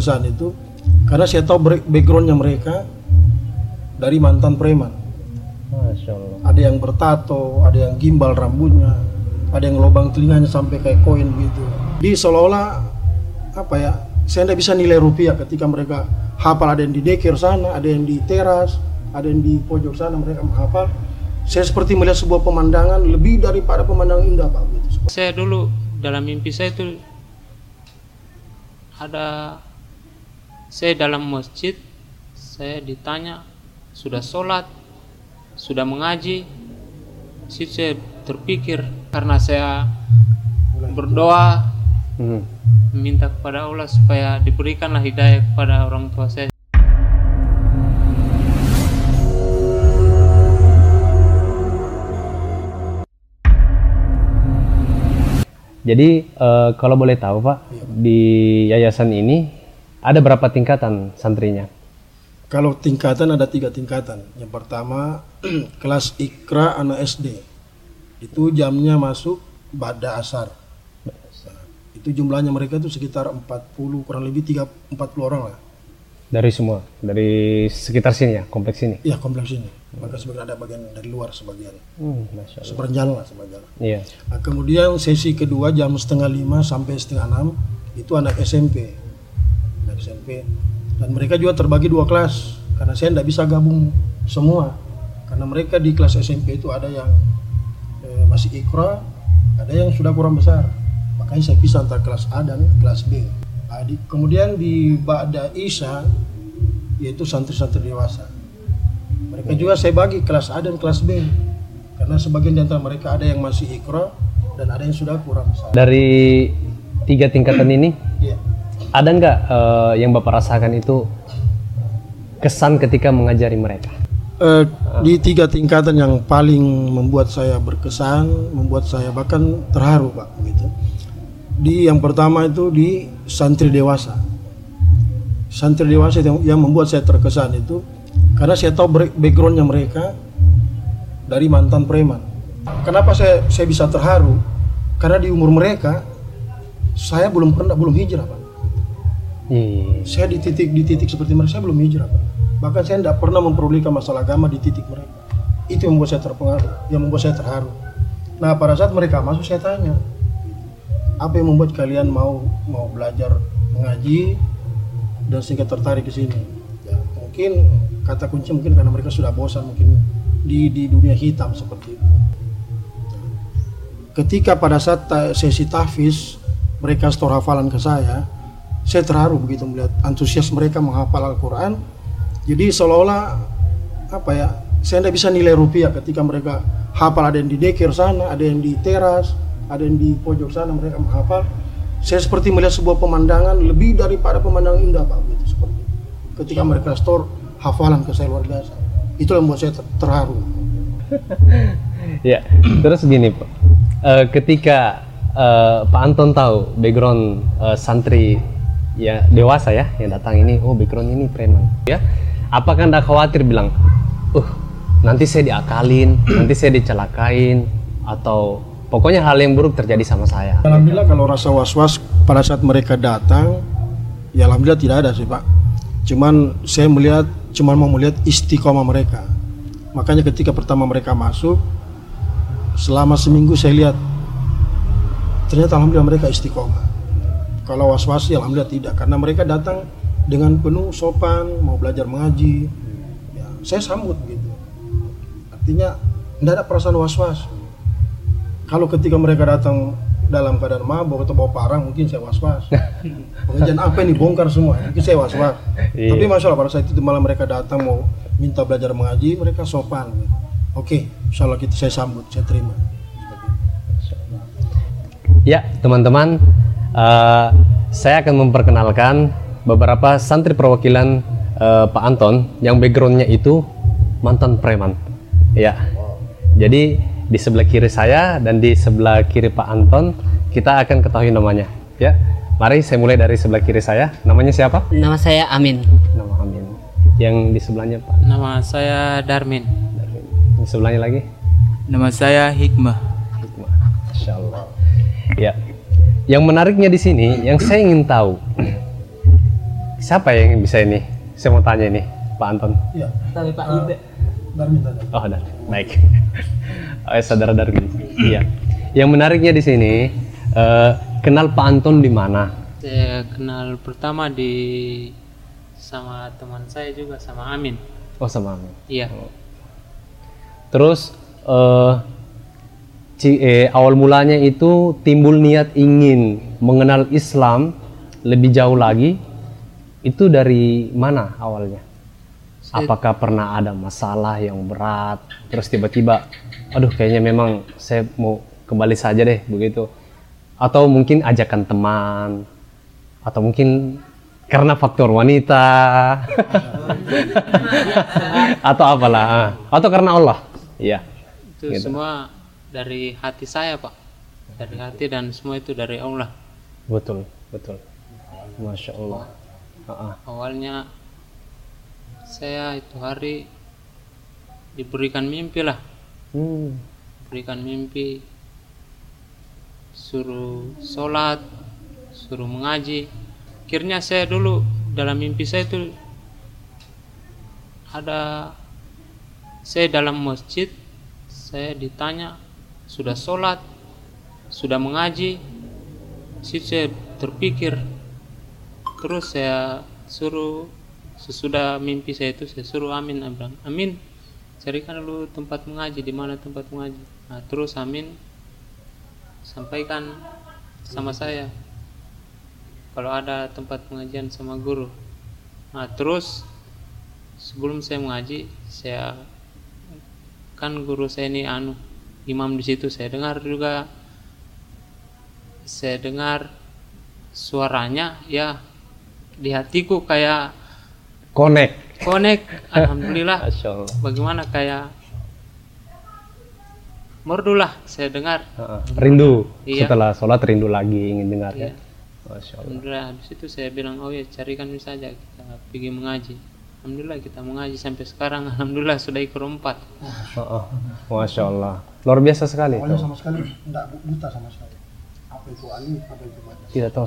terkesan itu karena saya tahu backgroundnya mereka dari mantan preman. Masya Allah. Ada yang bertato, ada yang gimbal rambutnya, ada yang lubang telinganya sampai kayak koin gitu. Di seolah-olah apa ya? Saya tidak bisa nilai rupiah ketika mereka hafal ada yang di deker sana, ada yang di teras, ada yang di pojok sana mereka menghafal. Saya seperti melihat sebuah pemandangan lebih daripada pemandangan indah pak. Gitu. Saya dulu dalam mimpi saya itu ada saya dalam masjid saya ditanya sudah sholat? Sudah mengaji? Situ saya terpikir karena saya berdoa Hmm. meminta kepada Allah supaya diberikanlah hidayah kepada orang tua saya. Jadi eh, kalau boleh tahu Pak, di yayasan ini ada berapa tingkatan santrinya? Kalau tingkatan ada tiga tingkatan. Yang pertama kelas ikra anak SD. Itu jamnya masuk pada asar. Nah, itu jumlahnya mereka itu sekitar 40 kurang lebih 3 40 orang lah. Dari semua, dari sekitar sini ya, kompleks ini. Ya kompleks ini. Maka sebagian ada bagian dari luar sebagian. Hmm. Seperjalan lah sebagian. Iya. Nah, kemudian sesi kedua jam setengah lima sampai setengah enam itu anak SMP. SMP. Dan mereka juga terbagi dua kelas karena saya tidak bisa gabung semua karena mereka di kelas SMP itu ada yang eh, masih ikra, ada yang sudah kurang besar. Makanya saya pisah antara kelas A dan kelas B. Nah, di- kemudian di Ba'da Isya yaitu santri-santri dewasa. Mereka juga saya bagi kelas A dan kelas B karena sebagian di antara mereka ada yang masih ikra dan ada yang sudah kurang besar. Dari tiga tingkatan ini. Ada nggak eh, yang Bapak rasakan itu kesan ketika mengajari mereka? Eh, di tiga tingkatan yang paling membuat saya berkesan, membuat saya bahkan terharu pak, gitu. Di yang pertama itu di santri dewasa. Santri dewasa yang, yang membuat saya terkesan itu karena saya tahu backgroundnya mereka dari mantan preman. Kenapa saya saya bisa terharu? Karena di umur mereka saya belum pernah belum hijrah pak. Iya. Saya di titik di titik seperti mereka saya belum hijrah pak. Bahkan saya tidak pernah memperdulikan masalah agama di titik mereka. Itu yang membuat saya terpengaruh, yang membuat saya terharu. Nah pada saat mereka masuk saya tanya, apa yang membuat kalian mau mau belajar mengaji dan sehingga tertarik ke sini? Ya, mungkin kata kunci mungkin karena mereka sudah bosan mungkin di di dunia hitam seperti itu. Ketika pada saat sesi tahfiz mereka store hafalan ke saya, saya terharu begitu melihat antusias mereka menghafal Al-Quran. Jadi seolah-olah apa ya, saya tidak bisa nilai rupiah ketika mereka hafal ada yang di deker sana, ada yang di teras, ada yang di pojok sana mereka menghafal. Saya seperti melihat sebuah pemandangan lebih daripada pemandangan indah pak, gitu seperti ketika mereka store hafalan ke saya luar biasa. Itu yang membuat saya ter- terharu. Ya, terus gini Pak, Eh, ketika eh, Pak Anton tahu background eh, santri ya dewasa ya yang datang ini, oh background ini preman, ya, apakah anda khawatir bilang, uh nanti saya diakalin, nanti saya dicelakain, atau pokoknya hal yang buruk terjadi sama saya? Alhamdulillah kalau rasa was-was pada saat mereka datang, ya alhamdulillah tidak ada sih pak. Cuman saya melihat, cuman mau melihat istiqomah mereka. Makanya ketika pertama mereka masuk, selama seminggu saya lihat, ternyata alhamdulillah mereka istiqomah. Kalau was-was ya alhamdulillah tidak, karena mereka datang dengan penuh sopan, mau belajar mengaji. Ya, saya sambut gitu. Artinya tidak ada perasaan was-was. Kalau ketika mereka datang dalam keadaan mabuk atau bawa parang mungkin saya was-was. Pengajian apa ini bongkar semua, mungkin saya was-was. Iya. Tapi masya Allah pada saat itu malah mereka datang mau minta belajar mengaji, mereka sopan. Oke, insya Allah kita saya sambut, saya terima. Ya, teman-teman, eh, saya akan memperkenalkan beberapa santri perwakilan eh, Pak Anton yang backgroundnya itu mantan preman. Ya, jadi di sebelah kiri saya dan di sebelah kiri Pak Anton kita akan ketahui namanya. Ya, mari saya mulai dari sebelah kiri saya. Namanya siapa? Nama saya Amin. Nama Amin. Yang di sebelahnya Pak. nama saya Darmin Darwin. Di sebelahnya lagi. Nama saya Hikmah. Hikmah. Masya Allah. Ya. Yang menariknya di sini, yang saya ingin tahu, siapa yang bisa ini? Saya mau tanya ini, Pak Anton. Iya. Tapi Pak Eh, Ibe. Darmin tadi. Oh, dan baik. oh, saudara Darmin. Iya. Yang menariknya di sini, eh, kenal Pak Anton di mana? Saya kenal pertama di sama teman saya juga sama Amin. Oh, sama Amin. Iya. Terus eh, ci- eh, awal mulanya itu timbul niat ingin mengenal Islam lebih jauh lagi. Itu dari mana awalnya? Apakah pernah ada masalah yang berat, terus tiba-tiba, aduh kayaknya memang saya mau kembali saja deh begitu, atau mungkin ajakan teman, atau mungkin karena faktor wanita, atau apalah, atau karena Allah, iya. Itu semua dari hati saya, Pak. Dari hati dan semua itu dari Allah. Betul, betul. Masya Allah. Ah, ah. Awalnya saya itu hari diberikan mimpi lah, Hmm. berikan mimpi suruh sholat, suruh mengaji. Akhirnya saya dulu dalam mimpi saya itu ada saya dalam masjid, saya ditanya sudah sholat, sudah mengaji. Situ saya terpikir, terus saya suruh sesudah mimpi saya itu saya suruh Amin saya bilang Amin carikan dulu tempat mengaji di mana tempat mengaji nah terus Amin sampaikan sama saya kalau ada tempat pengajian sama guru nah terus sebelum saya mengaji saya kan guru saya ini anu imam di situ saya dengar juga saya dengar suaranya ya di hatiku kayak Connect. connect alhamdulillah bagaimana kayak merdulah saya dengar. Rindu. Iya. Setelah sholat rindu lagi ingin dengar ya. Iya. Masya Allah. alhamdulillah habis itu saya bilang oh ya carikan saja kita pergi mengaji alhamdulillah kita mengaji sampai sekarang alhamdulillah sudah ikut empat Ah, ah. Masya Allah. Luar biasa sekali. Awalnya sama sekali enggak buta sama sekali. Apa itu alif, apa itu. Tidak tahu